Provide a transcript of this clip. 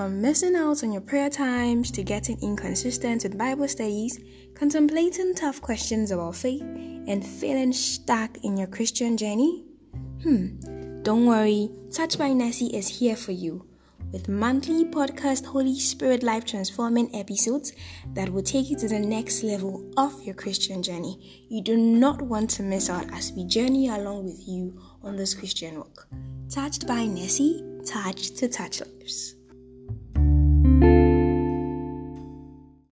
From missing out on your prayer times to getting inconsistent with Bible studies, contemplating tough questions about faith, and feeling stuck in your Christian journey? Hmm, don't worry, Touch by Nessy is here for you with monthly podcast Holy Spirit life transforming episodes that will take you to the next level of your Christian journey. You do not want to miss out as we journey along with you on this Christian walk. Touched by Nessy, touch to touch lives.